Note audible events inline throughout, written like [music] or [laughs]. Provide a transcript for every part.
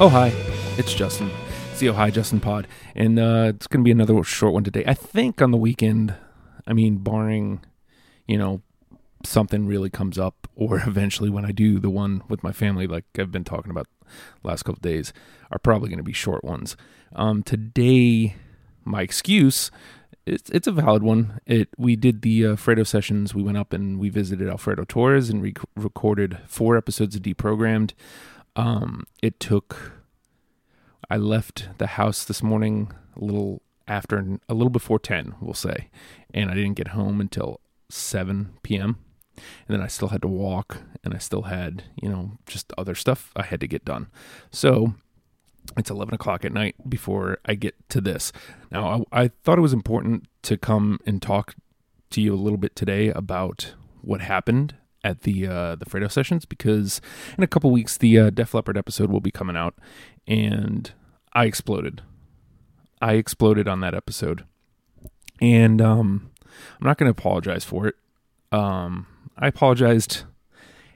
Oh, hi. It's Justin. It's the Oh, hi, Justin pod. And uh, it's going to be another short one today. I think on the weekend, I mean, barring, you know, something really comes up, or [laughs] eventually when I do the one with my family, like I've been talking about last couple days, are probably going to be short ones. Um, today, my excuse. It's, it's a valid one. It we did the uh, Fredo sessions. We went up and we visited Alfredo Torres and re- recorded four episodes of Deprogrammed. Um, it took. I left the house this morning a little after, a little before ten, we'll say, and I didn't get home until seven p.m. And then I still had to walk, and I still had, you know, just other stuff I had to get done. So it's 11 o'clock at night before I get to this. Now, I, I, thought it was important to come and talk to you a little bit today about what happened at the uh, the Fredo sessions because in a couple weeks the uh, Def Leppard episode will be coming out, and I exploded. I exploded on that episode, and um, I'm not going to apologize for it. Um, I apologized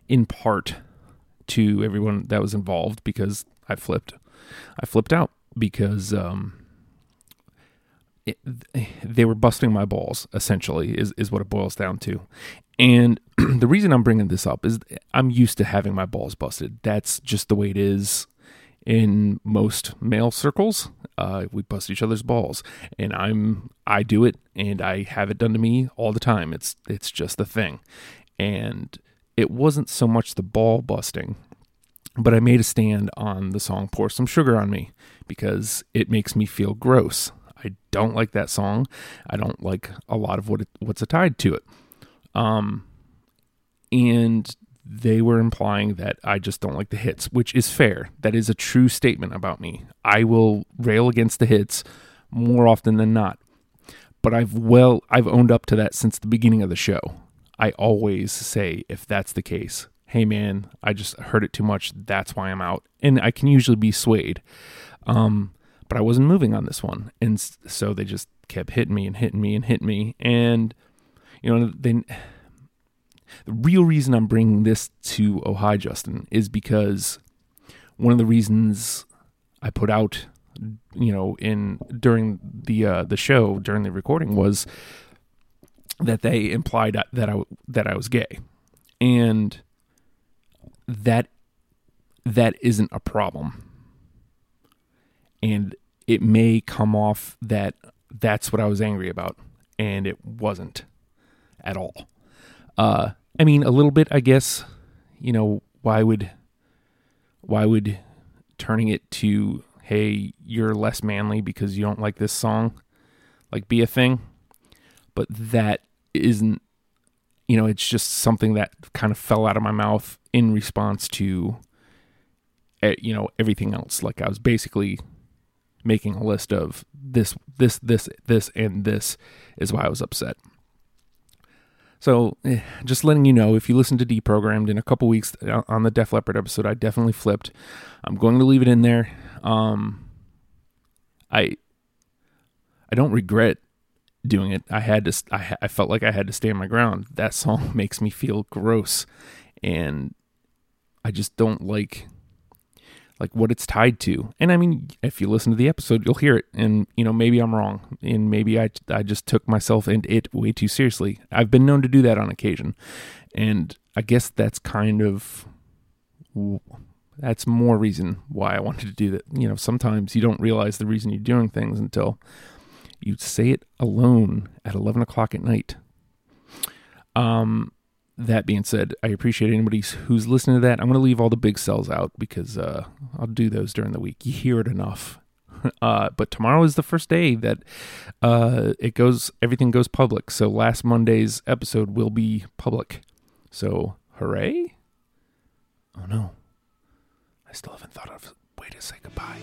in part to everyone that was involved because I flipped. I flipped out because um, it, they were busting my balls. Essentially, is is what it boils down to. And [clears throat] the reason I'm bringing this up is I'm used to having my balls busted. That's just the way it is in most male circles. Uh, we bust each other's balls, and I'm I do it, and I have it done to me all the time. It's it's just the thing, and it wasn't so much the ball busting but I made a stand on the song Pour Some Sugar on Me because it makes me feel gross. I don't like that song. I don't like a lot of what it, what's tied to it. Um, and they were implying that I just don't like the hits, which is fair. That is a true statement about me. I will rail against the hits more often than not. But I've well I've owned up to that since the beginning of the show. I always say if that's the case, hey man, I just heard it too much. That's why I'm out. And I can usually be swayed. Um, but I wasn't moving on this one. And so they just kept hitting me and hitting me and hitting me. And, you know, they, the real reason I'm bringing this to Oh Hi Justin is because one of the reasons I put out, you know, in during the uh, the show during the recording was that they implied that I that I was gay, and that that isn't a problem. And it may come off that that's what I was angry about, and it wasn't at all. Uh, I mean, a little bit, I guess. You know, why would why would turning it to hey, you're less manly because you don't like this song, like be a thing? But that isn't you know, it's just something that kind of fell out of my mouth in response to, eh, you know, everything else. Like I was basically making a list of this, this, this, this, and this is why I was upset. So, eh, just letting you know, if you listen to Deprogrammed in a couple weeks uh, on the Def Leppard episode, I definitely flipped. I'm going to leave it in there. Um, I I don't regret doing it. I had to. I, I felt like I had to stand my ground. That song [laughs] makes me feel gross, and I just don't like like what it's tied to. And I mean, if you listen to the episode, you'll hear it. And you know, maybe I'm wrong, and maybe I I just took myself and it way too seriously. I've been known to do that on occasion, and I guess that's kind of that's more reason why I wanted to do that. You know, sometimes you don't realize the reason you're doing things until you say it alone at 11 o'clock at night. Um, that being said, I appreciate anybody who's listening to that. I'm going to leave all the big sells out because uh, I'll do those during the week. You hear it enough. [laughs] Uh, but tomorrow is the first day that uh, it goes. Everything goes public. So last Monday's episode will be public. So hooray! Oh no, I still haven't thought of a way to say goodbye.